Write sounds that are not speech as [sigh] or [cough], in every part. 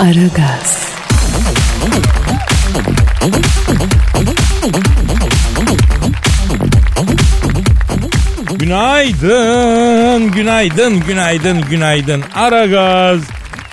Aragaz, Günaydın, günaydın, günaydın, günaydın. Ara gaz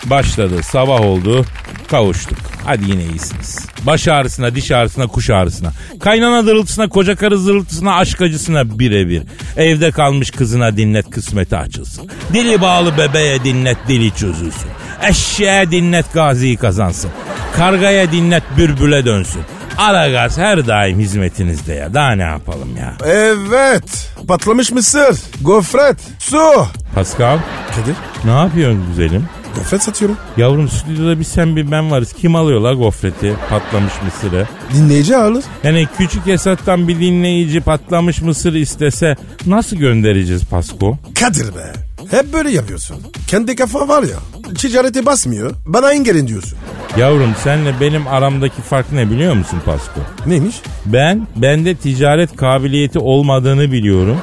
başladı. Sabah oldu, kavuştuk. Hadi yine iyisiniz. Baş ağrısına, diş ağrısına, kuş ağrısına. Kaynana dırıltısına, koca karı zırıltısına, aşk acısına birebir. Evde kalmış kızına dinlet kısmeti açılsın. Dili bağlı bebeğe dinlet dili çözülsün. Eşeğe dinlet gaziyi kazansın. Kargaya dinlet bülbüle dönsün. Ara gaz her daim hizmetinizde ya. Daha ne yapalım ya? Evet. Patlamış mısır. Gofret. Su. Pascal Kadir. ne yapıyorsun güzelim? Gofret satıyorum. Yavrum stüdyoda bir sen bir ben varız. Kim alıyor la gofreti patlamış mısırı? Dinleyici alır. Yani küçük Esat'tan bir dinleyici patlamış mısır istese nasıl göndereceğiz Pasko? Kadir be. Hep böyle yapıyorsun. Kendi kafa var ya. Ticarete basmıyor. Bana engelin diyorsun. Yavrum senle benim aramdaki fark ne biliyor musun Pasko? Neymiş? Ben bende ticaret kabiliyeti olmadığını biliyorum.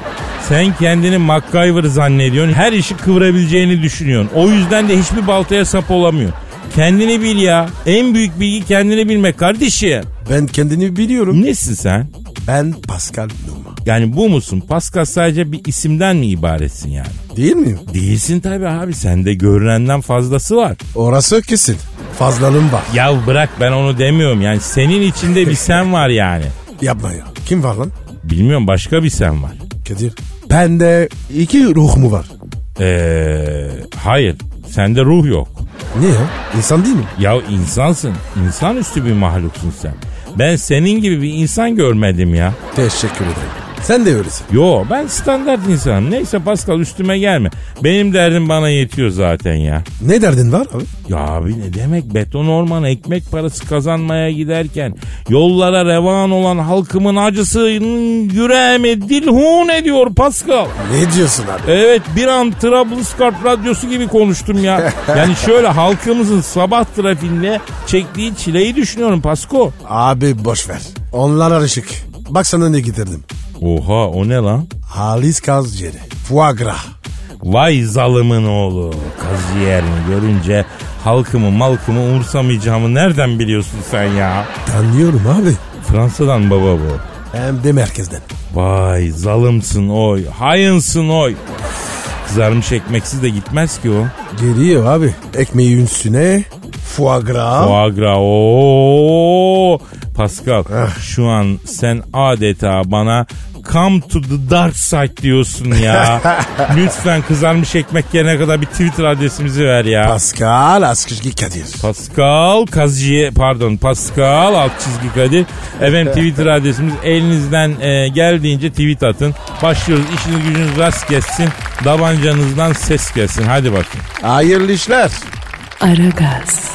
Sen kendini MacGyver zannediyorsun. Her işi kıvırabileceğini düşünüyorsun. O yüzden de hiçbir baltaya sap olamıyor. Kendini bil ya. En büyük bilgi kendini bilmek kardeşim. Ben kendini biliyorum. Nesin sen? Ben Pascal Numa. Yani bu musun? Pascal sadece bir isimden mi ibaretsin yani? Değil miyim? Değilsin tabii abi. Sende görünenden fazlası var. Orası kesin. Fazlalığım var. Ya bırak ben onu demiyorum. Yani senin içinde bir sen var yani. Yapma ya. Kim var lan? Bilmiyorum başka bir sen var. Kadir. Bende iki ruh mu var? Ee, hayır. Sende ruh yok. Niye? İnsan değil mi? Ya insansın. İnsanüstü bir mahluksun sen. Ben senin gibi bir insan görmedim ya. Teşekkür ederim. Sen de öylesin. Yo ben standart insanım. Neyse Pascal üstüme gelme. Benim derdim bana yetiyor zaten ya. Ne derdin var abi? Ya abi ne demek beton orman ekmek parası kazanmaya giderken yollara revan olan halkımın acısının yüreğimi dilhun ediyor Pascal. Ne diyorsun abi? Evet bir an Trablusgarp radyosu gibi konuştum ya. [laughs] Yani şöyle halkımızın sabah trafiğinde çektiği çileyi düşünüyorum Pasko. Abi boş ver. Onlar arışık. Bak sana ne getirdim. Oha o ne lan? Halis kaz ciğeri. Foie gras. Vay zalımın oğlu. Kaz yerini görünce halkımı malkımı umursamayacağımı nereden biliyorsun sen ya? Tanıyorum abi. Fransa'dan baba bu. Hem de merkezden. Vay zalımsın oy. Hayınsın oy. Kızarmış ekmeksiz de gitmez ki o. Geliyor abi. Ekmeği üstüne. Foie gras. Foie gras. Oo. Pascal şu an sen adeta bana come to the dark side diyorsun ya. [laughs] Lütfen kızarmış ekmek yerine kadar bir Twitter adresimizi ver ya. Pascal Askışki Kadir. Pascal Kazciye pardon Pascal alt çizgi Kadir. Efendim Twitter adresimiz elinizden e, geldiğince tweet atın. Başlıyoruz işiniz gücünüz rast gelsin. Davancanızdan ses gelsin. Hadi bakın. Hayırlı işler. Aragaz,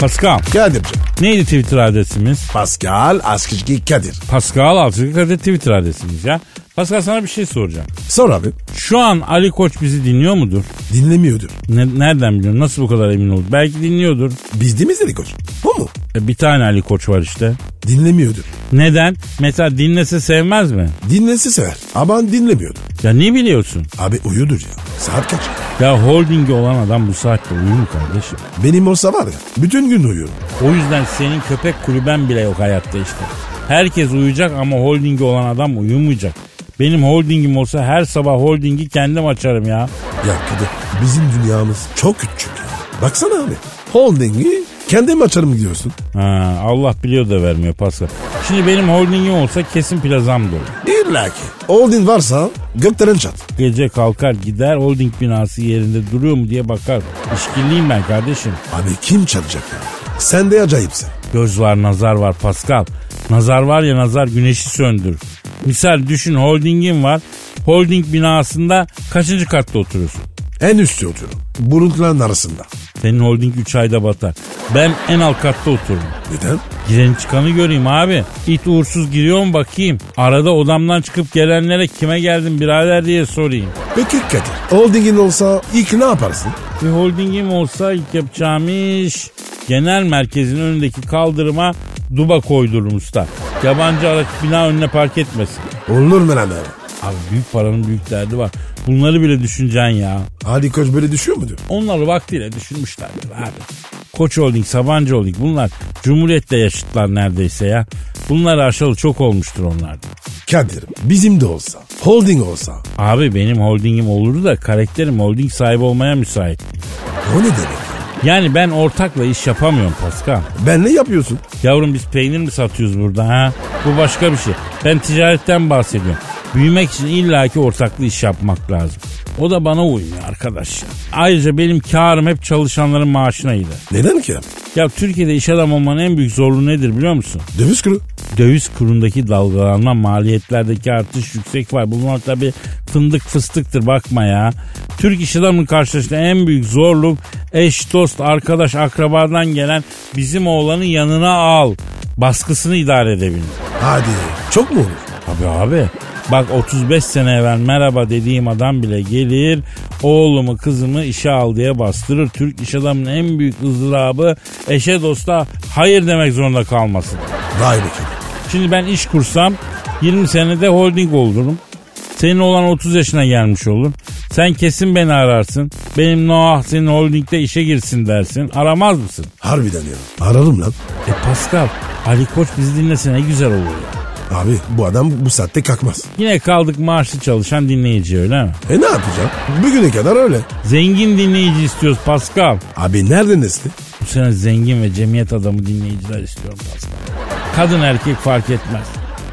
Pascal Kadir'cim. neydi Twitter adresimiz? Pascal Askışki Kadir. Pascal çizgi Kadir Twitter adresimiz ya. Pascal sana bir şey soracağım. Sor abi. Şu an Ali Koç bizi dinliyor mudur? Dinlemiyordu. Ne- nereden biliyorsun? Nasıl bu kadar emin oldun? Belki dinliyordur. Biz değil miyiz dedik koç? Bu mu? E, bir tane Ali Koç var işte. Dinlemiyordu. Neden? Mesela dinlese sevmez mi? Dinlesi sever. Ama dinlemiyordu. Ya ne biliyorsun? Abi uyudur ya. Saat kaç? Ya holdingi olan adam bu saatte uyur mu kardeşim? Benim olsa var ya bütün gün uyuyorum. O yüzden senin köpek kulüben bile yok hayatta işte. Herkes uyuyacak ama holdingi olan adam uyumayacak. Benim holdingim olsa her sabah holdingi kendim açarım ya. Ya Kadir bizim dünyamız çok küçük ya. Baksana abi. Holding'i kendim açarım diyorsun. Ha, Allah biliyor da vermiyor Pascal. Şimdi benim holdingim olsa kesin plazam dolu. İlla ki. Holding varsa gökten çat. Gece kalkar gider holding binası yerinde duruyor mu diye bakar. İşkilliyim ben kardeşim. Abi kim çalacak ya? Sen de acayipsin. Göz var nazar var Pascal. Nazar var ya nazar güneşi söndür. Misal düşün holdingin var. Holding binasında kaçıncı katta oturuyorsun? En üstte oturuyorum. Buruntuların arasında. Senin holding 3 ayda batar. Ben en alt katta otururum. Neden? Gireni çıkanı göreyim abi. İt uğursuz giriyor mu bakayım. Arada odamdan çıkıp gelenlere kime geldin birader diye sorayım. Peki Kadir. Holdingin olsa ilk ne yaparsın? Bir holdingim olsa ilk yapacağım iş genel merkezin önündeki kaldırıma duba koydururum usta. Yabancı araç bina önüne park etmesin. Olur mu lan abi? Abi büyük paranın büyük derdi var. Bunları bile düşüneceksin ya. Ali Koç böyle düşüyor mu diyor? Onları vaktiyle düşünmüşlerdir abi. Koç Holding, Sabancı Holding bunlar Cumhuriyet'te yaşıtlar neredeyse ya. Bunlar aşağı çok olmuştur onlarda. Kadir bizim de olsa. Holding olsa. Abi benim holdingim olurdu da karakterim holding sahibi olmaya müsait. O ne demek? Yani ben ortakla iş yapamıyorum Pascal. Ben ne yapıyorsun? Yavrum biz peynir mi satıyoruz burada ha? Bu başka bir şey. Ben ticaretten bahsediyorum. Büyümek için illaki ortaklı iş yapmak lazım. O da bana uymuyor arkadaş. Ayrıca benim karım hep çalışanların maaşına gider. Neden ki? Ya Türkiye'de iş adamı olmanın en büyük zorluğu nedir biliyor musun? Döviz kuru. Döviz kurundaki dalgalanma, maliyetlerdeki artış yüksek var. Bunlar tabii fındık fıstıktır bakma ya. Türk iş adamının karşılaştığı en büyük zorluk eş, dost, arkadaş, akrabadan gelen bizim oğlanı yanına al. Baskısını idare edebilir. Hadi. Çok mu olur? Tabii abi. Bak 35 sene evvel merhaba dediğim adam bile gelir oğlumu kızımı işe al diye bastırır. Türk iş adamının en büyük ızdırabı eşe dosta hayır demek zorunda kalmasın. Vay be. Şimdi ben iş kursam 20 senede holding olurum. Senin olan 30 yaşına gelmiş olur. Sen kesin beni ararsın. Benim Noah senin holdingde işe girsin dersin. Aramaz mısın? Harbiden ya. Ararım lan. E Pascal, Ali Koç bizi dinlese ne güzel olur ya. Abi bu adam bu saatte kalkmaz. Yine kaldık maaşlı çalışan dinleyici öyle mi? E ne yapacağım? Bugüne kadar öyle. Zengin dinleyici istiyoruz Pascal. Abi nerede nesli? Bu sene zengin ve cemiyet adamı dinleyiciler istiyorum Pascal. Kadın erkek fark etmez.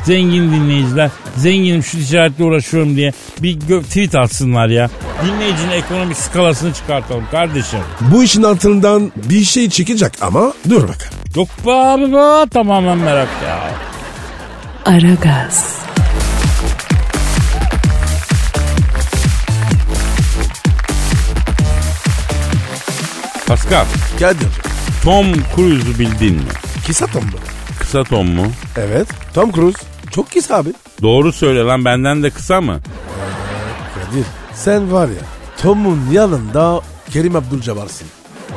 Zengin dinleyiciler, zenginim şu ticaretle uğraşıyorum diye bir tweet atsınlar ya. Dinleyicinin ekonomik skalasını çıkartalım kardeşim. Bu işin altından bir şey çıkacak ama dur bakalım. Yok be abi be tamamen merak ya. Aragaz, Pascal, Kadir. Tom Cruise'u bildin mi? Kısa Tom mu? Kısa Tom mu? Evet. Tom Cruise. Çok kısa abi. Doğru söyle lan benden de kısa mı? Kadir. Sen var ya Tom'un yanında Kerim Abdülcabbar'sın.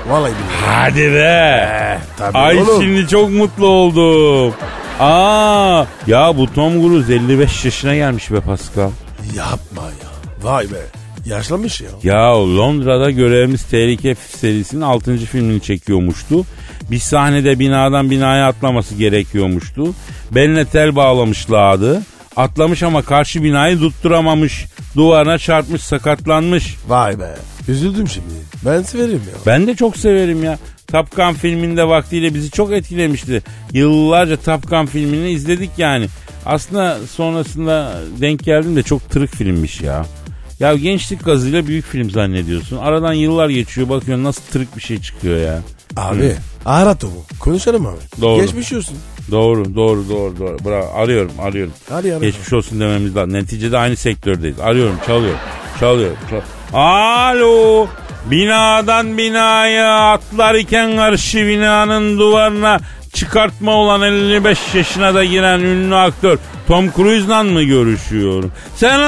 Vallahi billahi. Hadi be. Tabii Ay oğlum. şimdi çok mutlu oldum. Aa ya bu Tom Cruise 55 yaşına gelmiş be Pascal. Yapma ya. Vay be. Yaşlanmış ya. Ya Londra'da görevimiz Tehlike serisinin 6. filmini çekiyormuştu. Bir sahnede binadan binaya atlaması gerekiyormuştu. Beline tel bağlamışlardı. Atlamış ama karşı binayı tutturamamış. Duvarına çarpmış sakatlanmış. Vay be. Üzüldüm şimdi. Ben severim ya. Ben de çok severim ya. Top Gun filminde vaktiyle bizi çok etkilemişti. Yıllarca Top Gun filmini izledik yani. Aslında sonrasında denk geldim de çok tırık filmmiş ya. Ya gençlik gazıyla büyük film zannediyorsun. Aradan yıllar geçiyor bakıyorsun nasıl tırık bir şey çıkıyor ya. Abi ara Tom'u. Konuşalım abi. Doğru. Geçmiş olsun. Doğru doğru doğru doğru. Bravo arıyorum arıyorum. Ara. Geçmiş olsun dememiz lazım. Neticede aynı sektördeyiz. Arıyorum çalıyor. Çalıyor. çal- Alo. Binadan binaya atlarken karşı binanın duvarına çıkartma olan 55 yaşına da giren ünlü aktör Tom Cruise'la mı görüşüyorum? Selamun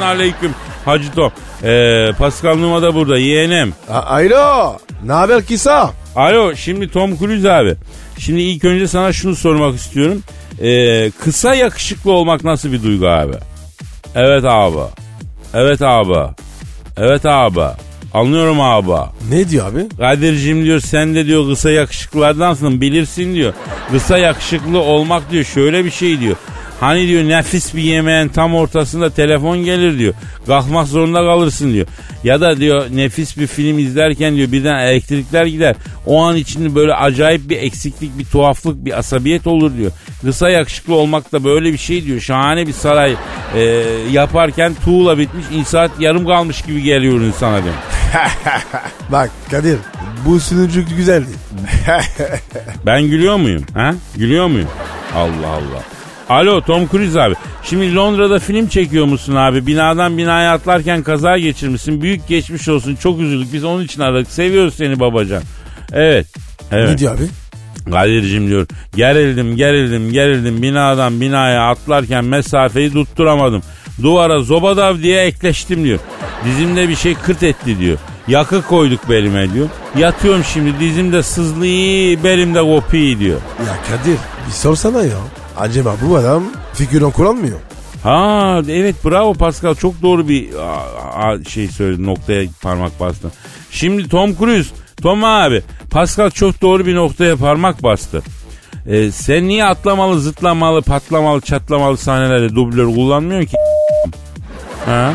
aleyküm Hacı Tom. Ee, Pascal Numa da burada yeğenim. A- Alo. Ne haber kısa? Alo şimdi Tom Cruise abi. Şimdi ilk önce sana şunu sormak istiyorum. Ee, kısa yakışıklı olmak nasıl bir duygu abi? Evet abi. Evet abi. Evet abi. Anlıyorum abi. Ne diyor abi? Kadir'cim diyor sen de diyor kısa yakışıklılardansın bilirsin diyor. Kısa yakışıklı olmak diyor şöyle bir şey diyor. Hani diyor nefis bir yemeğin tam ortasında telefon gelir diyor. Kalkmak zorunda kalırsın diyor. Ya da diyor nefis bir film izlerken diyor birden elektrikler gider. O an içinde böyle acayip bir eksiklik, bir tuhaflık, bir asabiyet olur diyor. Kısa yakışıklı olmak da böyle bir şey diyor. Şahane bir saray e, yaparken tuğla bitmiş, inşaat yarım kalmış gibi geliyor insana diyor. [laughs] Bak Kadir Bu sunucu güzeldi. Ben gülüyor muyum? Ha? Gülüyor muyum? Allah Allah. Alo Tom Cruise abi. Şimdi Londra'da film çekiyor musun abi? Binadan binaya atlarken kaza geçirmişsin. Büyük geçmiş olsun. Çok üzüldük. Biz onun için aradık. Seviyoruz seni babacan. Evet. Evet. Ne diyor abi? Kadir'cim diyor. Gerildim, gerildim, gerildim. Binadan binaya atlarken mesafeyi tutturamadım. Duvara zobadav diye ekleştim diyor. Dizimde bir şey kırt etti diyor. Yakı koyduk belime diyor. Yatıyorum şimdi dizimde sızlıyı belimde kopuyor diyor. Ya Kadir bir sorsana ya. Acaba bu adam figüran kullanmıyor. Ha evet bravo Pascal çok doğru bir a, a, şey söyledi noktaya parmak bastın. Şimdi Tom Cruise Tom abi Pascal çok doğru bir noktaya parmak bastı. Ee, sen niye atlamalı, zıtlamalı, patlamalı, çatlamalı sahnelerde dublör kullanmıyorsun ki? Ha?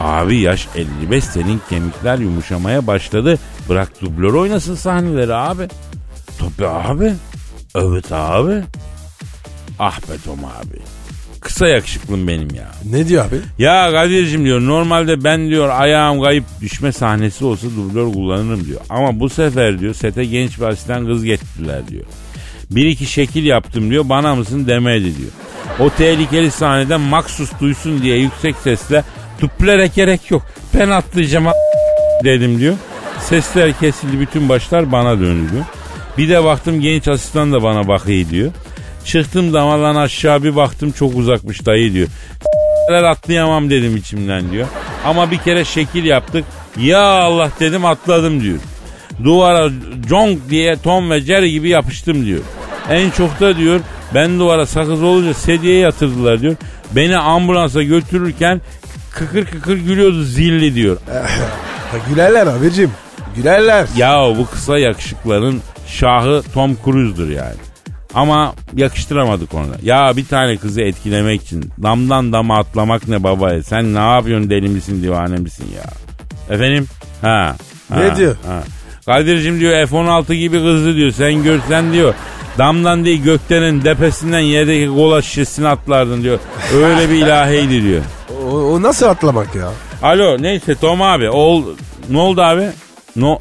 Abi yaş 55 senin kemikler yumuşamaya başladı. Bırak dublör oynasın sahneleri abi. Tabii abi. Evet abi. Ah be Tom abi. Kısa yakışıklım benim ya. Ne diyor abi? Ya Kadir'cim diyor normalde ben diyor ayağım kayıp düşme sahnesi olsa dublör kullanırım diyor. Ama bu sefer diyor sete genç bir asistan kız getirdiler diyor. Bir iki şekil yaptım diyor bana mısın demedi diyor. O tehlikeli sahnede maksus duysun diye yüksek sesle dublere gerek yok ben atlayacağım dedim diyor. Sesler kesildi bütün başlar bana döndü diyor. Bir de baktım genç asistan da bana bakıyor diyor. Çıktım damardan aşağı bir baktım çok uzakmış dayı diyor. S**ler atlayamam dedim içimden diyor. Ama bir kere şekil yaptık. Ya Allah dedim atladım diyor. Duvara Jong diye Tom ve Jerry gibi yapıştım diyor. En çok da diyor ben duvara sakız olunca sedyeye yatırdılar diyor. Beni ambulansa götürürken kıkır kıkır gülüyordu zilli diyor. Gülerler abicim. Gülerler. Ya bu kısa yakışıkların şahı Tom Cruise'dur yani. Ama yakıştıramadık onu. Ya bir tane kızı etkilemek için damdan dama atlamak ne babaya? Sen ne yapıyorsun deli misin divane misin ya? Efendim? Ha. ha Ne diyor? Ha. Kadir'cim diyor F-16 gibi kızdı diyor. Sen görsen diyor damdan değil göklerin depesinden yerdeki kola şişesini atlardın diyor. Öyle bir ilahiydi diyor. O, o nasıl atlamak ya? Alo neyse Tom abi. Ol, ne oldu abi? No,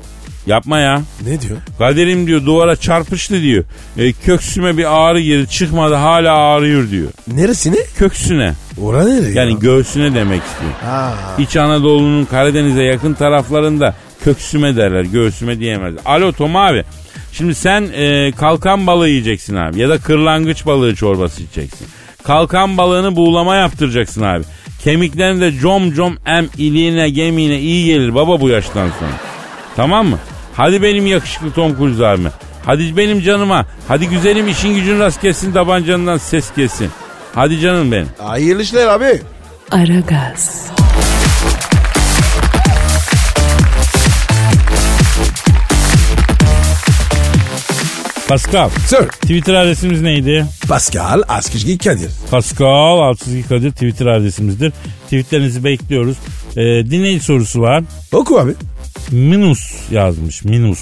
yapma ya. Ne diyor? Kaderim diyor duvara çarpıştı diyor. E, köksüme bir ağrı girdi çıkmadı hala ağrıyor diyor. Neresine? Köksüne Ora nereye yani ya? göğsüne demek istiyor. Ha. İç Anadolu'nun Karadeniz'e yakın taraflarında köksüme derler göğsüme diyemez. Alo Tom abi şimdi sen e, kalkan balığı yiyeceksin abi ya da kırlangıç balığı çorbası içeceksin. Kalkan balığını buğulama yaptıracaksın abi. Kemiklerin de com com em iliğine gemiğine iyi gelir baba bu yaştan sonra. Tamam mı? Hadi benim yakışıklı Tom Cruise abime. Hadi benim canıma. Hadi güzelim işin gücün rast kessin tabancandan ses kessin. Hadi canım benim. Hayırlı işler abi. Aragaz, Pascal. Sir. Twitter adresimiz neydi? Pascal Askışgi Kadir. Pascal Altçizgi Kadir Twitter adresimizdir. Tweetlerinizi bekliyoruz. Ee, dinleyici sorusu var. Oku abi. Minus yazmış Minus.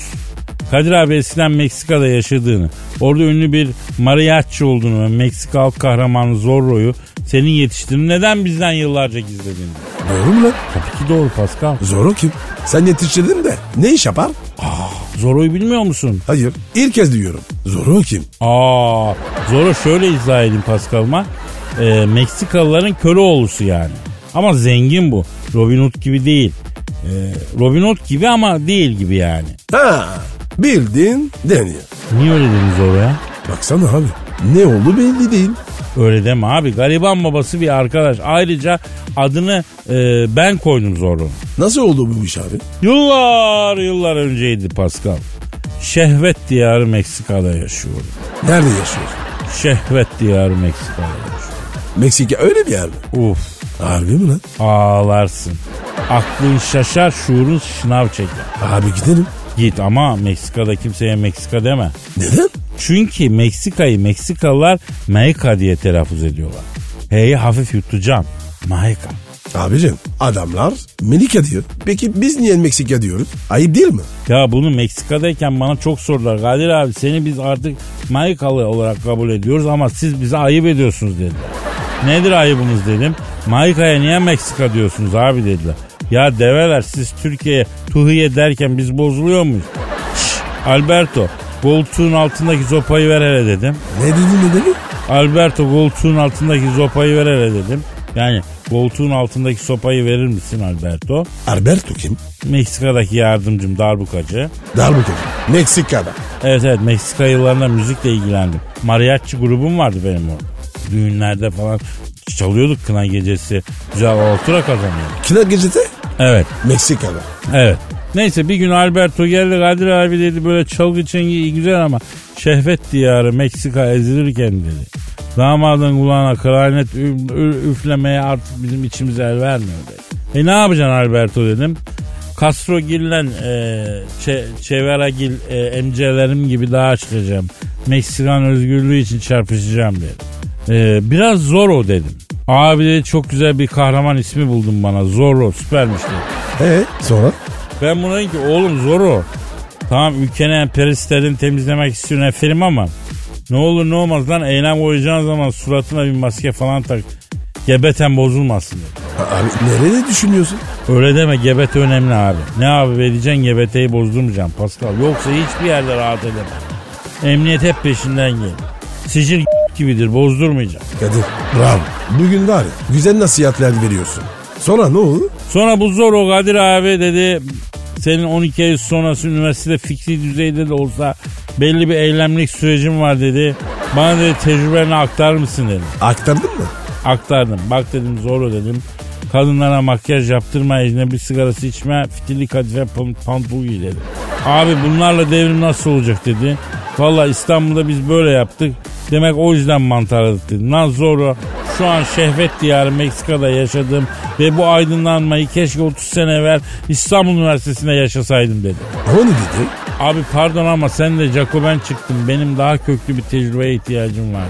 Kadir abi eskiden Meksika'da yaşadığını, orada ünlü bir mariachi olduğunu ve Meksika halk kahramanı Zorro'yu senin yetiştirdiğini neden bizden yıllarca gizledin? Doğru mu lan? Tabii ki doğru Pascal. Zoro kim? Sen yetiştirdin de ne iş yapar? Zorro'yu bilmiyor musun? Hayır. İlk kez duyuyorum. Zoro kim? Aa, Zorro şöyle izah edeyim Pascal'ıma. Ee, Meksikalıların köle oğlusu yani. Ama zengin bu. Robin Hood gibi değil. Ee, Robin Hood gibi ama değil gibi yani. Ha. Bildin deniyor. Niye öyle dedin Zorro'ya? Baksana abi. Ne oldu belli değil. Öyle deme abi. Gariban babası bir arkadaş. Ayrıca adını e, ben koydum Zorro. Nasıl oldu bu iş abi? Yıllar yıllar önceydi Pascal. Şehvet diyarı Meksika'da yaşıyorum. Nerede yaşıyorsun? Şehvet diyarı Meksika'da yaşıyorum. Meksika öyle bir yer mi? Uf Harbi mi lan? ağlarsın. Aklın şaşar şuurun şınav çeker. Abi gidelim. Git ama Meksika'da kimseye Meksika deme. Neden? Çünkü Meksika'yı Meksikalılar Meika diye telaffuz ediyorlar. H'yi hafif yutacağım. Meika. Abicim adamlar Melika diyor. Peki biz niye Meksika diyoruz? Ayıp değil mi? Ya bunu Meksika'dayken bana çok sordular. Kadir abi seni biz artık Meikalı olarak kabul ediyoruz ama siz bize ayıp ediyorsunuz dediler. Nedir ayıbımız dedim. Meika'ya niye Meksika diyorsunuz abi dediler. Ya develer siz Türkiye'ye Tuhiye derken biz bozuluyor muyuz? Alberto koltuğun altındaki sopayı ver hele dedim. Ne dedin ne dedin? Alberto koltuğun altındaki sopayı ver hele dedim. Yani koltuğun altındaki sopayı verir misin Alberto? Alberto kim? Meksika'daki yardımcım darbukacı. Darbukacı. Meksika'da. Evet evet Meksika yıllarında müzikle ilgilendim. Mariachi grubum vardı benim orada. Düğünlerde falan çalıyorduk kına gecesi. Güzel altura kazanıyorduk. Kina gecede? Evet Meksika'da. evet. Neyse bir gün Alberto geldi Kadir abi dedi böyle çalgı çengi güzel ama şehvet diyarı Meksika ezilirken dedi. Damadın kulağına klarnet üflemeye artık bizim içimiz el vermiyor dedi. E ne yapacaksın Alberto dedim. Castro Gil'le e, Che, Chevera Gil e, emcelerim gibi daha çıkacağım. Meksikan özgürlüğü için çarpışacağım dedi. E, biraz Zorro dedim. Abi dedi çok güzel bir kahraman ismi buldum bana. Zorro süpermiş dedi. Ee sonra? Ben buna dedim ki oğlum Zorro. Tamam ülkeni emperyalistlerden temizlemek istiyorsun efendim ama ne olur ne olmaz lan eylem koyacağın zaman suratına bir maske falan tak. Gebeten bozulmasın dedi. Abi nerede düşünüyorsun? Öyle deme gebete önemli abi. Ne abi vereceksin gebeteyi bozdurmayacaksın Pascal. Yoksa hiçbir yerde rahat edemem. Emniyet hep peşinden gel. Sicil gibidir bozdurmayacaksın. Kadir bravo. Bugün var ya güzel nasihatler veriyorsun. Sonra ne oldu? Sonra bu Zorro Kadir abi dedi senin 12 ay sonrası üniversitede fikri düzeyde de olsa belli bir eylemlik sürecin var dedi. Bana dedi tecrübeni aktarır mısın dedi. Aktardın mı? Aktardım. Bak dedim Zorro dedim. Kadınlara makyaj yaptırma, ecnebi sigarası içme, fitili kadife pan- pantol giy dedi. Abi bunlarla devrim nasıl olacak dedi. Valla İstanbul'da biz böyle yaptık. Demek o yüzden mantarladık dedi. Lan Zorro şu an şehvet diyarı Meksika'da yaşadım ve bu aydınlanmayı keşke 30 sene evvel İstanbul Üniversitesi'nde yaşasaydım dedi. O ne dedi? Abi pardon ama sen de Jacoben çıktın. Benim daha köklü bir tecrübeye ihtiyacım var.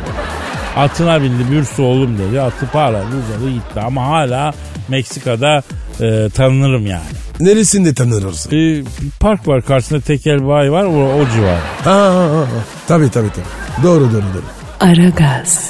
Atına bindi Bürsu oğlum dedi. Atı para uzadı gitti ama hala Meksika'da e, tanınırım yani. Neresinde tanırırsın? E, bir park var karşısında tekel bayi var o, o civar. Ha, ha, ha. Tabii tabii tabii. Doğru doğru doğru. Aragaz,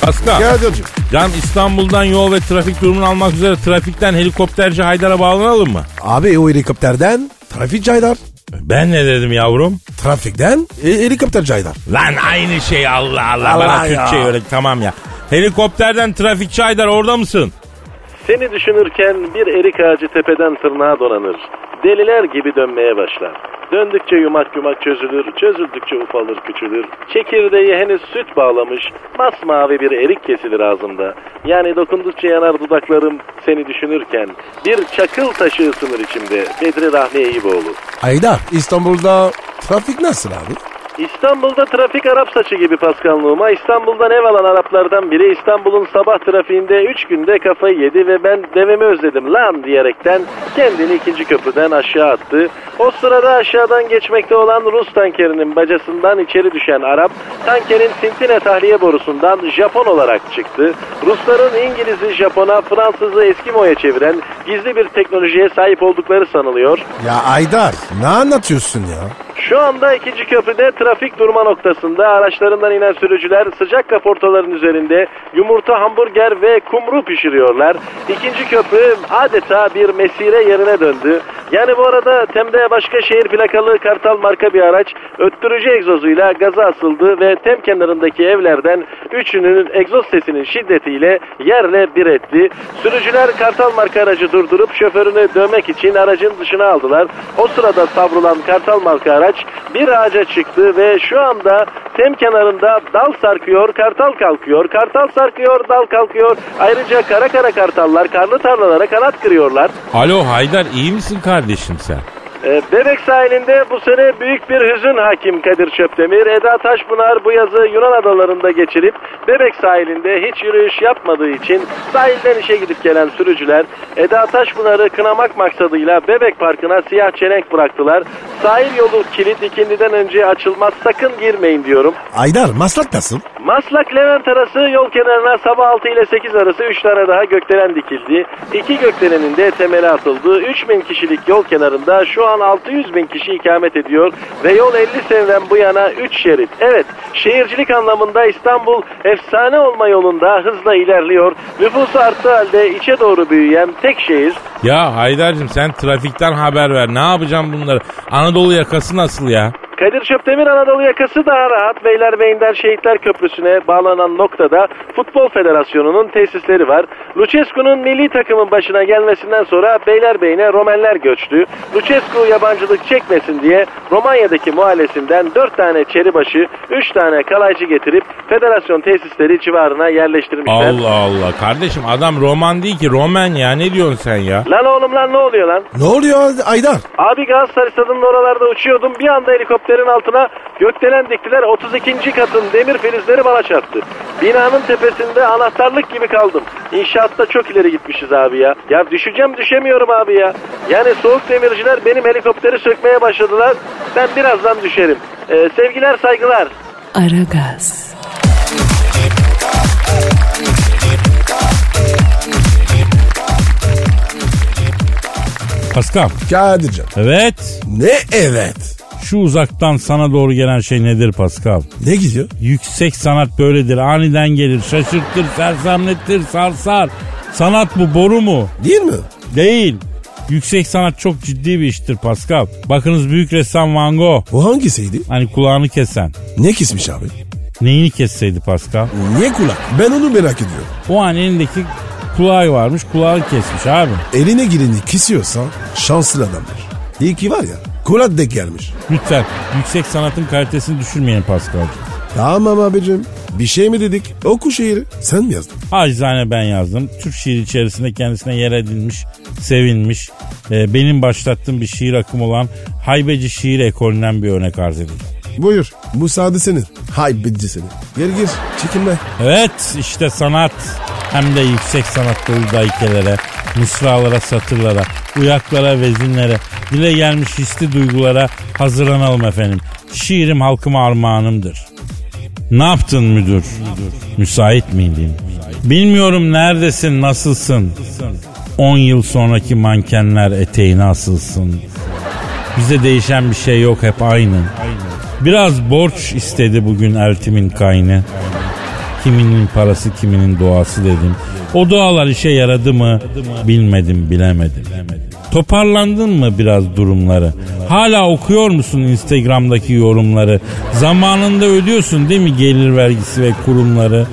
Pascal. Hocam. Can İstanbul'dan yol ve trafik durumunu almak üzere trafikten helikopterci Haydar'a bağlanalım mı? Abi o helikopterden trafik caydar. Ben ne dedim yavrum? Trafikten e, helikopter caydar. Lan aynı şey Allah Allah. Allah Bana ya. Türkçe öyle tamam ya. Helikopterden trafikçi Haydar orada mısın? Seni düşünürken bir erik ağacı tepeden tırnağa donanır. Deliler gibi dönmeye başlar. Döndükçe yumak yumak çözülür, çözüldükçe ufalır küçülür. Çekirdeği henüz süt bağlamış, masmavi bir erik kesilir ağzımda. Yani dokundukça yanar dudaklarım seni düşünürken. Bir çakıl taşı ısınır içimde. Bedri Rahmi Eyüboğlu. Aydar İstanbul'da trafik nasıl abi? İstanbul'da trafik Arap saçı gibi Pascal Numa. İstanbul'dan ev alan Araplardan biri İstanbul'un sabah trafiğinde 3 günde kafayı yedi ve ben devemi özledim lan diyerekten kendini ikinci köprüden aşağı attı. O sırada aşağıdan geçmekte olan Rus tankerinin bacasından içeri düşen Arap tankerin Sintine tahliye borusundan Japon olarak çıktı. Rusların İngiliz'i Japon'a, Fransız'ı Eskimo'ya çeviren gizli bir teknolojiye sahip oldukları sanılıyor. Ya Aydar ne anlatıyorsun ya? Şu anda ikinci köprüde trafik durma noktasında araçlarından inen sürücüler sıcak kaportaların üzerinde yumurta, hamburger ve kumru pişiriyorlar. İkinci köprü adeta bir mesire yerine döndü. Yani bu arada Tem'de başka şehir plakalı Kartal marka bir araç öttürücü egzozuyla gaza asıldı ve Tem kenarındaki evlerden üçünün egzoz sesinin şiddetiyle yerle bir etti. Sürücüler Kartal marka aracı durdurup şoförünü dövmek için aracın dışına aldılar. O sırada savrulan Kartal marka araç bir ağaca çıktı ve şu anda Tem kenarında dal sarkıyor, kartal kalkıyor, kartal sarkıyor, dal kalkıyor. Ayrıca kara kara kartallar karlı tarlalara kanat kırıyorlar. Alo Haydar iyi misin kardeşim sen? Ee, Bebek sahilinde bu sene büyük bir hüzün hakim Kadir Çöptemir. Eda Taşpınar bu yazı Yunan adalarında geçirip Bebek sahilinde hiç yürüyüş yapmadığı için sahilden işe gidip gelen sürücüler Eda Taşpınar'ı kınamak maksadıyla Bebek Parkı'na siyah çelenk bıraktılar. Sahil yolu kilit ikindiden önce açılmaz sakın girmeyin diyorum. Aydar maslak nasıl? Maslak Levent arası yol kenarına sabah 6 ile 8 arası 3 tane daha gökdelen dikildi. İki gökdelenin de temeli atıldı. 3000 kişilik yol kenarında şu an 600 bin kişi ikamet ediyor ve yol 50 seneden bu yana 3 şerit. Evet şehircilik anlamında İstanbul efsane olma yolunda hızla ilerliyor. Nüfusu arttığı halde içe doğru büyüyen tek şehir. Ya Haydar'cığım sen trafikten haber ver. Ne yapacağım bunları? Anadolu yakası nasıl ya? Kadir Çöptemir Anadolu yakası daha rahat. Beylerbeyi'nden Şehitler Köprüsü'ne bağlanan noktada Futbol Federasyonu'nun tesisleri var. Lucescu'nun milli takımın başına gelmesinden sonra Beylerbeyi'ne Romenler göçtü. Lucescu yabancılık çekmesin diye Romanya'daki muhallesinden 4 tane çeribaşı, 3 tane kalaycı getirip federasyon tesisleri civarına yerleştirmişler. Allah Allah. Kardeşim adam roman değil ki roman ya. Ne diyorsun sen ya? Lan oğlum lan ne oluyor lan? Ne oluyor Aydar? Abi Galatasaray stadının oralarda uçuyordum. Bir anda helikopterin altına gökdelen diktiler. 32. katın demir filizleri bana çarptı. Binanın tepesinde anahtarlık gibi kaldım. İnşaatta çok ileri gitmişiz abi ya. Ya düşeceğim düşemiyorum abi ya. Yani soğuk demirciler benim helikopteri sökmeye başladılar. Ben birazdan düşerim. Ee, sevgiler saygılar. Aragaz, Pascal. Kadircan. Evet. Ne evet? Şu uzaktan sana doğru gelen şey nedir Pascal? Ne gidiyor? Yüksek sanat böyledir. Aniden gelir. Şaşırtır, sersemlettir, sarsar. Sanat bu boru mu? Değil mi? Değil. Yüksek sanat çok ciddi bir iştir Pascal. Bakınız büyük ressam Van Gogh. O hangisiydi? Hani kulağını kesen. Ne kesmiş abi? Neyini kesseydi Pascal? Niye kulak? Ben onu merak ediyorum. O an elindeki kulağı varmış kulağı kesmiş abi. Eline gireni kesiyorsa şanslı adamdır. İyi ki var ya kulak denk gelmiş. Lütfen yüksek sanatın kalitesini düşürmeyin Pascal. Tamam abicim. Bir şey mi dedik? Oku şiiri. Sen mi yazdın? Acizane ben yazdım. Türk şiiri içerisinde kendisine yer edilmiş, sevilmiş. e, benim başlattığım bir şiir akımı olan Haybeci şiir ekolünden bir örnek arz edeceğim. Buyur. Müsaade senin. Hay bitti seni. Gel gir. Çekinme. Evet işte sanat hem de yüksek sanat dolu daikelere, mısralara, satırlara, uyaklara, vezinlere, dile gelmiş hisli duygulara hazırlanalım efendim. Şiirim halkıma armağanımdır. Ne yaptın müdür? Müsait miydin? Bilmiyorum neredesin, nasılsın? 10 yıl sonraki mankenler eteğine asılsın. Bize değişen bir şey yok hep aynı. Biraz borç istedi bugün eltimin kaynı. Kiminin parası kiminin doğası dedim. O dualar işe yaradı mı bilmedim bilemedim. Toparlandın mı biraz durumları? Hala okuyor musun Instagram'daki yorumları? Zamanında ödüyorsun değil mi gelir vergisi ve kurumları?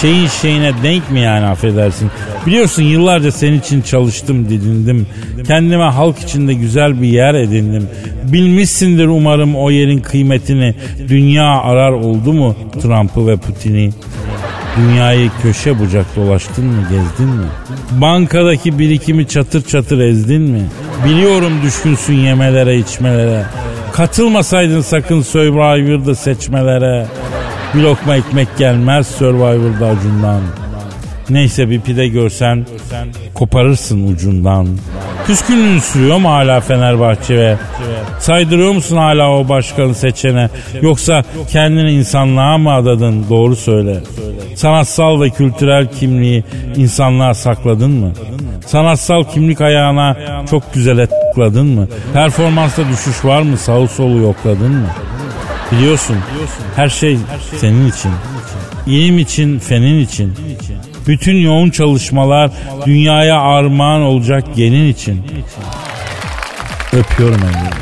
Şeyin şeyine denk mi yani affedersin? Biliyorsun yıllarca senin için çalıştım didindim. Kendime halk içinde güzel bir yer edindim. Bilmişsindir umarım o yerin kıymetini. Dünya arar oldu mu Trump'ı ve Putin'i? Dünyayı köşe bucak dolaştın mı gezdin mi? Bankadaki birikimi çatır çatır ezdin mi? Biliyorum düşkünsün yemelere içmelere. Katılmasaydın sakın Survivor'da seçmelere. Bir lokma ekmek gelmez Survivor'da acundan. Neyse bir pide görsen koparırsın ucundan. Küskünlüğün sürüyor mu hala Fenerbahçe ve saydırıyor musun hala o başkanı seçene yoksa kendini insanlığa mı adadın doğru söyle. Sanatsal ve kültürel kimliği insanlığa sakladın mı? Sanatsal kimlik ayağına çok güzel tıkladın mı? Performansta düşüş var mı? Sağı solu yokladın mı? Biliyorsun her şey senin için. İlim için, fenin için. Bütün yoğun çalışmalar dünyaya armağan olacak gelin için. Öpüyorum elini.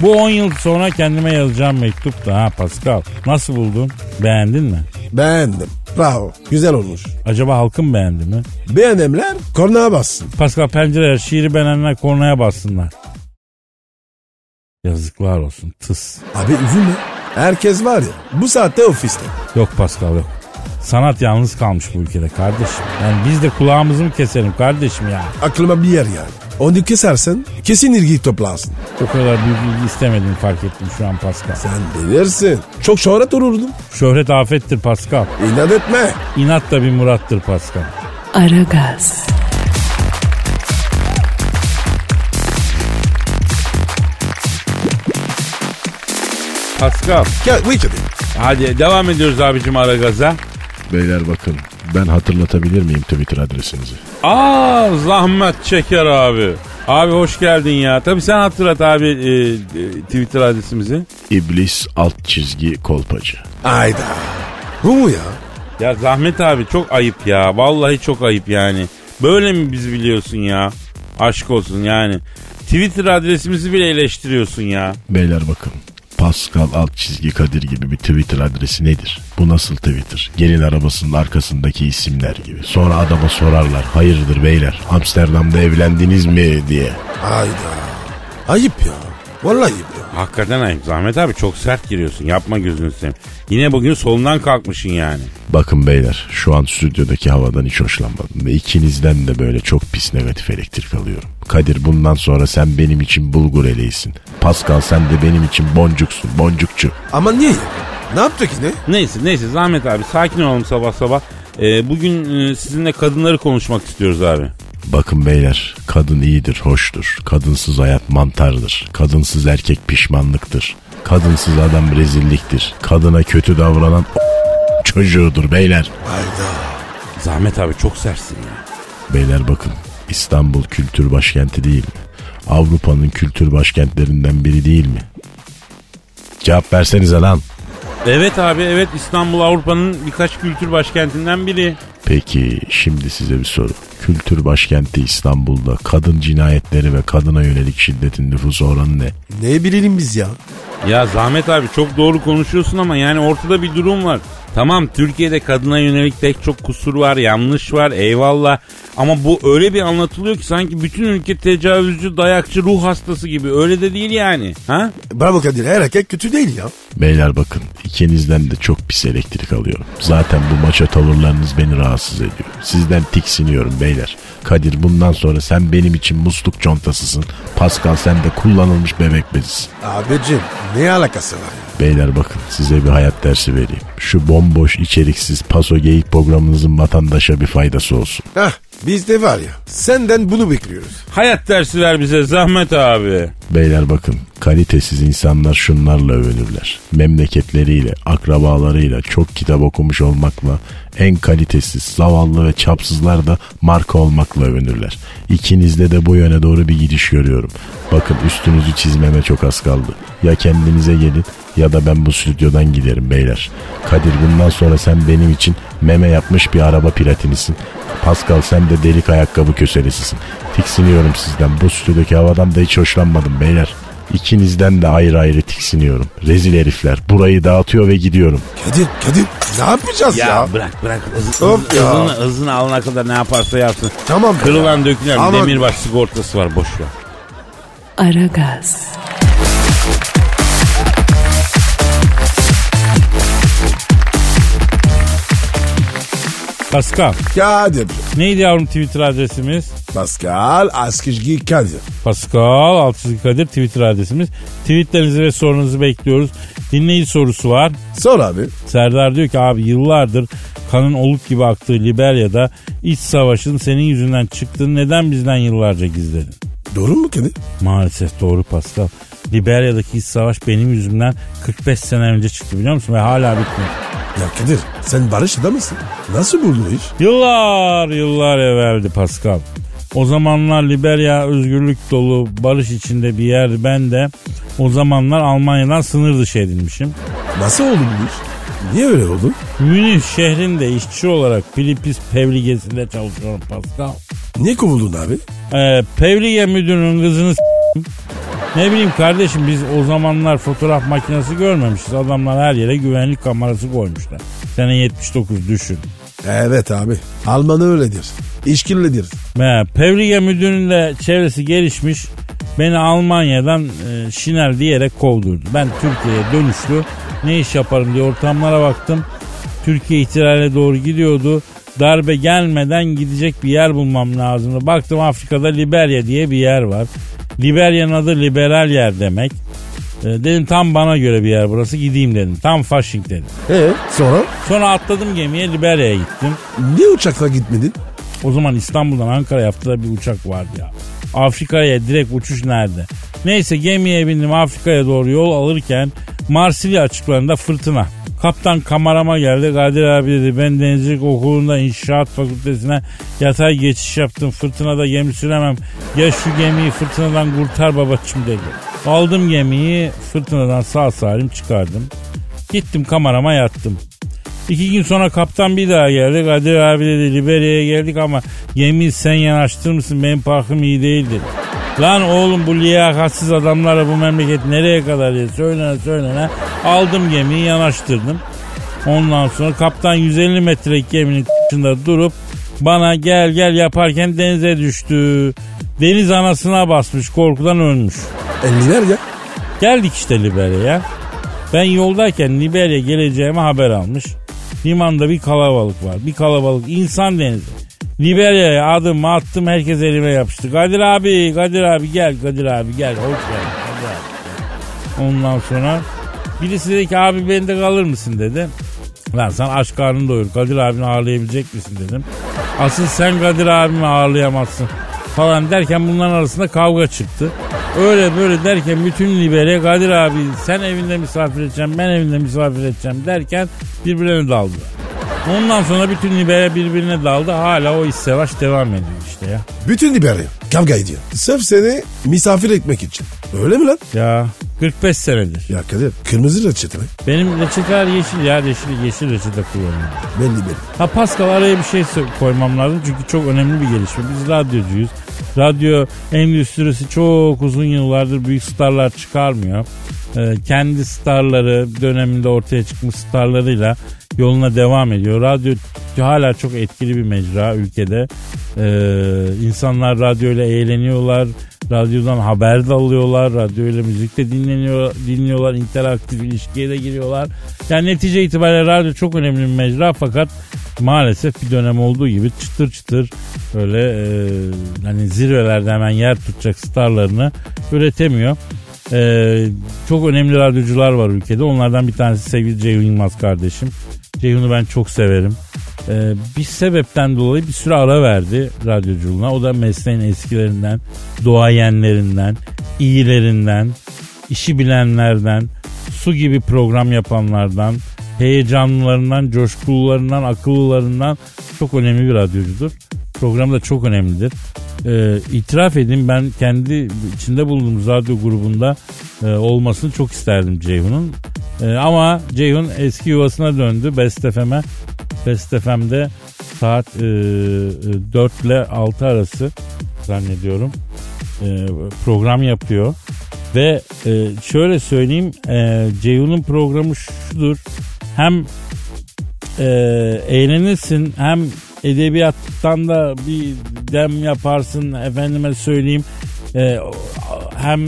Bu 10 yıl sonra kendime yazacağım mektup da ha Pascal. Nasıl buldun? Beğendin mi? Beğendim. Bravo. Güzel olmuş. Acaba halkım beğendi mi? Beğenemler kornaya bassın. Pascal pencereler şiiri beğenenler kornaya bassınlar. Yazıklar olsun tıs. Abi üzülme. Herkes var ya bu saatte ofiste. Yok Pascal yok. Sanat yalnız kalmış bu ülkede kardeşim. Yani biz de kulağımızı mı keselim kardeşim ya? Aklıma bir yer yani. Onu kesersen kesin ilgiyi toplarsın. O kadar büyük ilgi istemedim fark ettim şu an Pascal. Sen bilirsin. Çok şöhret olurdum. Şöhret afettir Pascal. İnat etme. İnat da bir murattır Pascal. Aragaz, Pascal. Gel. Hadi devam ediyoruz abicim ara gaza. Beyler bakın ben hatırlatabilir miyim Twitter adresinizi? Aa zahmet çeker abi. Abi hoş geldin ya. Tabii sen hatırlat abi e, e, Twitter adresimizi. İblis alt çizgi kolpacı. Ayda. Bu mu ya? Ya Zahmet abi çok ayıp ya. Vallahi çok ayıp yani. Böyle mi biz biliyorsun ya? Aşk olsun yani. Twitter adresimizi bile eleştiriyorsun ya. Beyler bakın. Pascal alt çizgi Kadir gibi bir Twitter adresi nedir? Bu nasıl Twitter? Gelin arabasının arkasındaki isimler gibi. Sonra adama sorarlar. Hayırdır beyler? Amsterdam'da evlendiniz mi diye. Ayda. Ayıp ya. Vallahi ayıp. Hakikaten ayıp. Zahmet abi çok sert giriyorsun. Yapma gözünü seveyim. Yine bugün solundan kalkmışsın yani. Bakın beyler şu an stüdyodaki havadan hiç hoşlanmadım. Ve ikinizden de böyle çok pis negatif elektrik alıyorum. Kadir bundan sonra sen benim için bulgur eleysin. Pascal sen de benim için boncuksun boncukçu. Ama niye? Ne yaptık yine? Neyse neyse Zahmet abi sakin olalım sabah sabah. Ee, bugün e, sizinle kadınları konuşmak istiyoruz abi. Bakın beyler kadın iyidir hoştur. Kadınsız hayat mantardır. Kadınsız erkek pişmanlıktır. Kadınsız adam rezilliktir. Kadına kötü davranan çocuğudur beyler. Ayda. Zahmet abi çok sertsin ya. Beyler bakın İstanbul kültür başkenti değil mi? Avrupa'nın kültür başkentlerinden biri değil mi? Cevap versenize lan. Evet abi evet İstanbul Avrupa'nın birkaç kültür başkentinden biri. Peki şimdi size bir soru. Kültür başkenti İstanbul'da kadın cinayetleri ve kadına yönelik şiddetin nüfus oranı ne? Ne bilelim biz ya? Ya Zahmet abi çok doğru konuşuyorsun ama yani ortada bir durum var. Tamam Türkiye'de kadına yönelik pek çok kusur var, yanlış var eyvallah. Ama bu öyle bir anlatılıyor ki sanki bütün ülke tecavüzcü, dayakçı, ruh hastası gibi. Öyle de değil yani. Ha? Bravo Kadir. Her erkek kötü değil ya. Beyler bakın ikinizden de çok pis elektrik alıyorum. Zaten bu maça tavırlarınız beni rahatsız ediyor. Sizden tiksiniyorum beyler. Kadir bundan sonra sen benim için musluk contasısın. Pascal sen de kullanılmış bebek bezisin. Abicim ne alakası var ya? Beyler bakın size bir hayat dersi vereyim. Şu bomboş içeriksiz paso geyik programınızın vatandaşa bir faydası olsun. Hah biz de var ya senden bunu bekliyoruz. Hayat dersi ver bize Zahmet abi. Beyler bakın kalitesiz insanlar şunlarla övünürler. Memleketleriyle, akrabalarıyla çok kitap okumuş olmakla en kalitesiz, zavallı ve çapsızlar da marka olmakla övünürler. İkinizde de bu yöne doğru bir gidiş görüyorum. Bakın üstünüzü çizmeme çok az kaldı. Ya kendinize gelin ya da ben bu stüdyodan giderim beyler. Kadir bundan sonra sen benim için meme yapmış bir araba piratinisin. Pascal sen de delik ayakkabı köselesisin. Tiksiniyorum sizden. Bu stüdyodaki havadan da hiç hoşlanmadım beyler. İkinizden de ayrı ayrı tiksiniyorum. Rezil herifler. Burayı dağıtıyor ve gidiyorum. Kadir Kadir ne yapacağız ya? Ya, bırak bırak. Hız, hız- ya. Hızını, hızını alana kadar ne yaparsa yapsın. Tamam. Kırılan dökülen Ama- demirbaş sigortası var boş ver. Aragaz, Pascal. Kadir. Neydi yavrum Twitter adresimiz? Pascal Askışgi Kadir. Pascal Altçizgi Kadir Twitter adresimiz. Tweetlerinizi ve sorunuzu bekliyoruz. Dinleyici sorusu var. Sor abi. Serdar diyor ki abi yıllardır kanın oluk gibi aktığı Liberya'da iç savaşın senin yüzünden çıktığını neden bizden yıllarca gizledin? Doğru mu Kadir? Maalesef doğru Pascal. Liberya'daki iç savaş benim yüzümden 45 sene önce çıktı biliyor musun? Ve hala bitmedi. Ya Kadir sen barış adamısın. Nasıl buldun iş? Yıllar yıllar evveldi Pascal. O zamanlar Liberya özgürlük dolu barış içinde bir yer. Ben de o zamanlar Almanya'dan sınır dışı edilmişim. Nasıl oldu bu iş? Niye öyle oldu? Münih şehrinde işçi olarak Filipis Pevligesi'nde çalışıyorum Pascal. Niye kovuldun abi? Ee, Pevlige müdürünün kızını. Ne bileyim kardeşim biz o zamanlar fotoğraf makinesi görmemişiz. Adamlar her yere güvenlik kamerası koymuşlar. Sene 79 düşün. Evet abi. Alman öyledir. İşkillidir. He, Pevlige müdürünün de çevresi gelişmiş. Beni Almanya'dan e, Şinel diyerek kovdurdu. Ben Türkiye'ye dönüşlü ne iş yaparım diye ortamlara baktım. Türkiye ihtilale doğru gidiyordu. Darbe gelmeden gidecek bir yer bulmam lazımdı. Baktım Afrika'da Liberya diye bir yer var. Liberya'nın adı liberal yer demek. E, dedim tam bana göre bir yer burası gideyim dedim. Tam Fasching dedim. E sonra? Sonra atladım gemiye Liberya'ya gittim. Niye uçakla gitmedin? O zaman İstanbul'dan Ankara'ya haftada bir uçak vardı ya. Afrika'ya direkt uçuş nerede? Neyse gemiye bindim Afrika'ya doğru yol alırken Marsilya açıklarında fırtına. Kaptan kamerama geldi. Kadir abi dedi ben denizcilik okulunda inşaat fakültesine yatay geçiş yaptım. Fırtınada gemi süremem. Gel şu gemiyi fırtınadan kurtar babacım dedi. Aldım gemiyi fırtınadan sağ salim çıkardım. Gittim kamerama yattım. İki gün sonra kaptan bir daha geldi. Kadir abi dedi Liberya'ya geldik ama gemiyi sen yanaştırır mısın? Benim parkım iyi değil dedi. Lan oğlum bu liyakatsiz adamlara bu memleket nereye kadar diye söylene söylene aldım gemiyi yanaştırdım. Ondan sonra kaptan 150 metrelik geminin içinde durup bana gel gel yaparken denize düştü. Deniz anasına basmış korkudan ölmüş. 50'ler ya. Geldik işte Liberya'ya. Ben yoldayken Liberya geleceğime haber almış. Limanda bir kalabalık var. Bir kalabalık insan denizi. Liberya'ya adım attım herkes elime yapıştı. Kadir abi, Kadir abi gel, Kadir abi gel. Hoş geldin. Kadir abi. Ondan sonra birisi dedi ki abi bende kalır mısın dedi. Lan sen aç karnını doyur. Kadir abini ağırlayabilecek misin dedim. Asıl sen Kadir abimi ağırlayamazsın falan derken bunların arasında kavga çıktı. Öyle böyle derken bütün Liberya Kadir abi sen evinde misafir edeceğim ben evinde misafir edeceğim derken birbirlerine daldılar. Ondan sonra bütün Liberya birbirine daldı. Hala o iş savaş devam ediyor işte ya. Bütün Liberya kavga ediyor. Sırf seni misafir etmek için. Öyle mi lan? Ya 45 senedir. Ya Kadir kırmızı reçete mi? Benim reçeteler yeşil ya yeşil, yeşil reçete kullanıyorum. Belli belli. Ha Pascal araya bir şey koymam lazım çünkü çok önemli bir gelişme. Biz radyocuyuz. Radyo endüstrisi çok uzun yıllardır büyük starlar çıkarmıyor. Ee, kendi starları döneminde ortaya çıkmış starlarıyla yoluna devam ediyor. Radyo hala çok etkili bir mecra ülkede. Ee, insanlar radyoyla eğleniyorlar. Radyodan haber de alıyorlar. Radyoyla müzik de dinleniyor, dinliyorlar. interaktif ilişkiye de giriyorlar. Yani netice itibariyle radyo çok önemli bir mecra fakat maalesef bir dönem olduğu gibi çıtır çıtır böyle e, hani zirvelerde hemen yer tutacak starlarını üretemiyor. E, çok önemli radyocular var ülkede. Onlardan bir tanesi sevgili Ceyhun Yılmaz kardeşim. Ceyhun'u ben çok severim. E, bir sebepten dolayı bir süre ara verdi radyoculuğuna. O da mesleğin eskilerinden, doğayenlerinden, iyilerinden, işi bilenlerden, su gibi program yapanlardan, heyecanlılarından, coşkulularından, akıllılarından çok önemli bir radyocudur. Program da çok önemlidir. Ee, itiraf edeyim ben kendi içinde bulunduğumuz radyo grubunda e, olmasını çok isterdim Ceyhun'un. E, ama Ceyhun eski yuvasına döndü Best FM'e. Best FM'de saat e, 4 ile 6 arası zannediyorum e, program yapıyor. Ve e, şöyle söyleyeyim e, Ceyhun'un programı şudur. Hem e, eğlenirsin hem edebiyattan da bir dem yaparsın efendime söyleyeyim. E, hem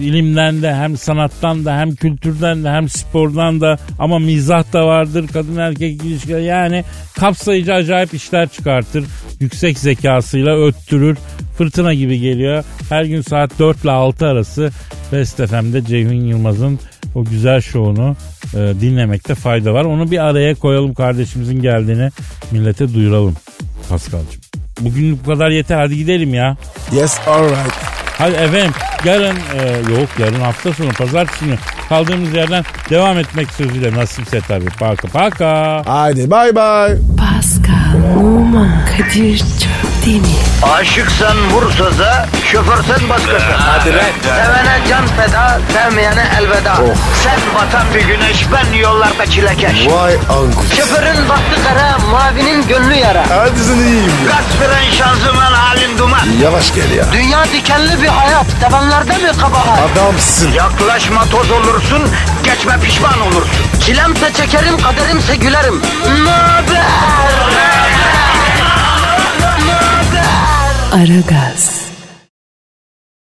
ilimden de hem sanattan da hem kültürden de hem spordan da. Ama mizah da vardır kadın erkek ilişkileri yani kapsayıcı acayip işler çıkartır. Yüksek zekasıyla öttürür. Fırtına gibi geliyor. Her gün saat 4 ile 6 arası Best FM'de Ceyhun Yılmaz'ın o güzel şovunu e, dinlemekte fayda var. Onu bir araya koyalım kardeşimizin geldiğini millete duyuralım Paskal'cığım. Bugün bu kadar yeter hadi gidelim ya. Yes alright. Hadi efendim yarın e, yok yarın hafta sonu pazartesi günü kaldığımız yerden devam etmek sözüyle nasipse tabii. Paka paka. Haydi bay bay. Pascal, Oman, Kadir çok değil mi? Aşıksan vursa da şoförsen başkasın. Hadi Sevene can feda, sevmeyene elveda. Sen batan bir güneş, ben yollarda çilekeş. Vay anku. Şoförün baktı kara, mavinin gönlü yara. Hadi sen iyiyim ya. Kasperen şanzıman halin duman. Yavaş gel ya. Dünya dikenli bir hayat, sevenlerde mi kabahar? Adamsın. Yaklaşma toz olursun, geçme pişman olursun. Çilemse çekerim, kaderimse gülerim. Möber! Aragaz.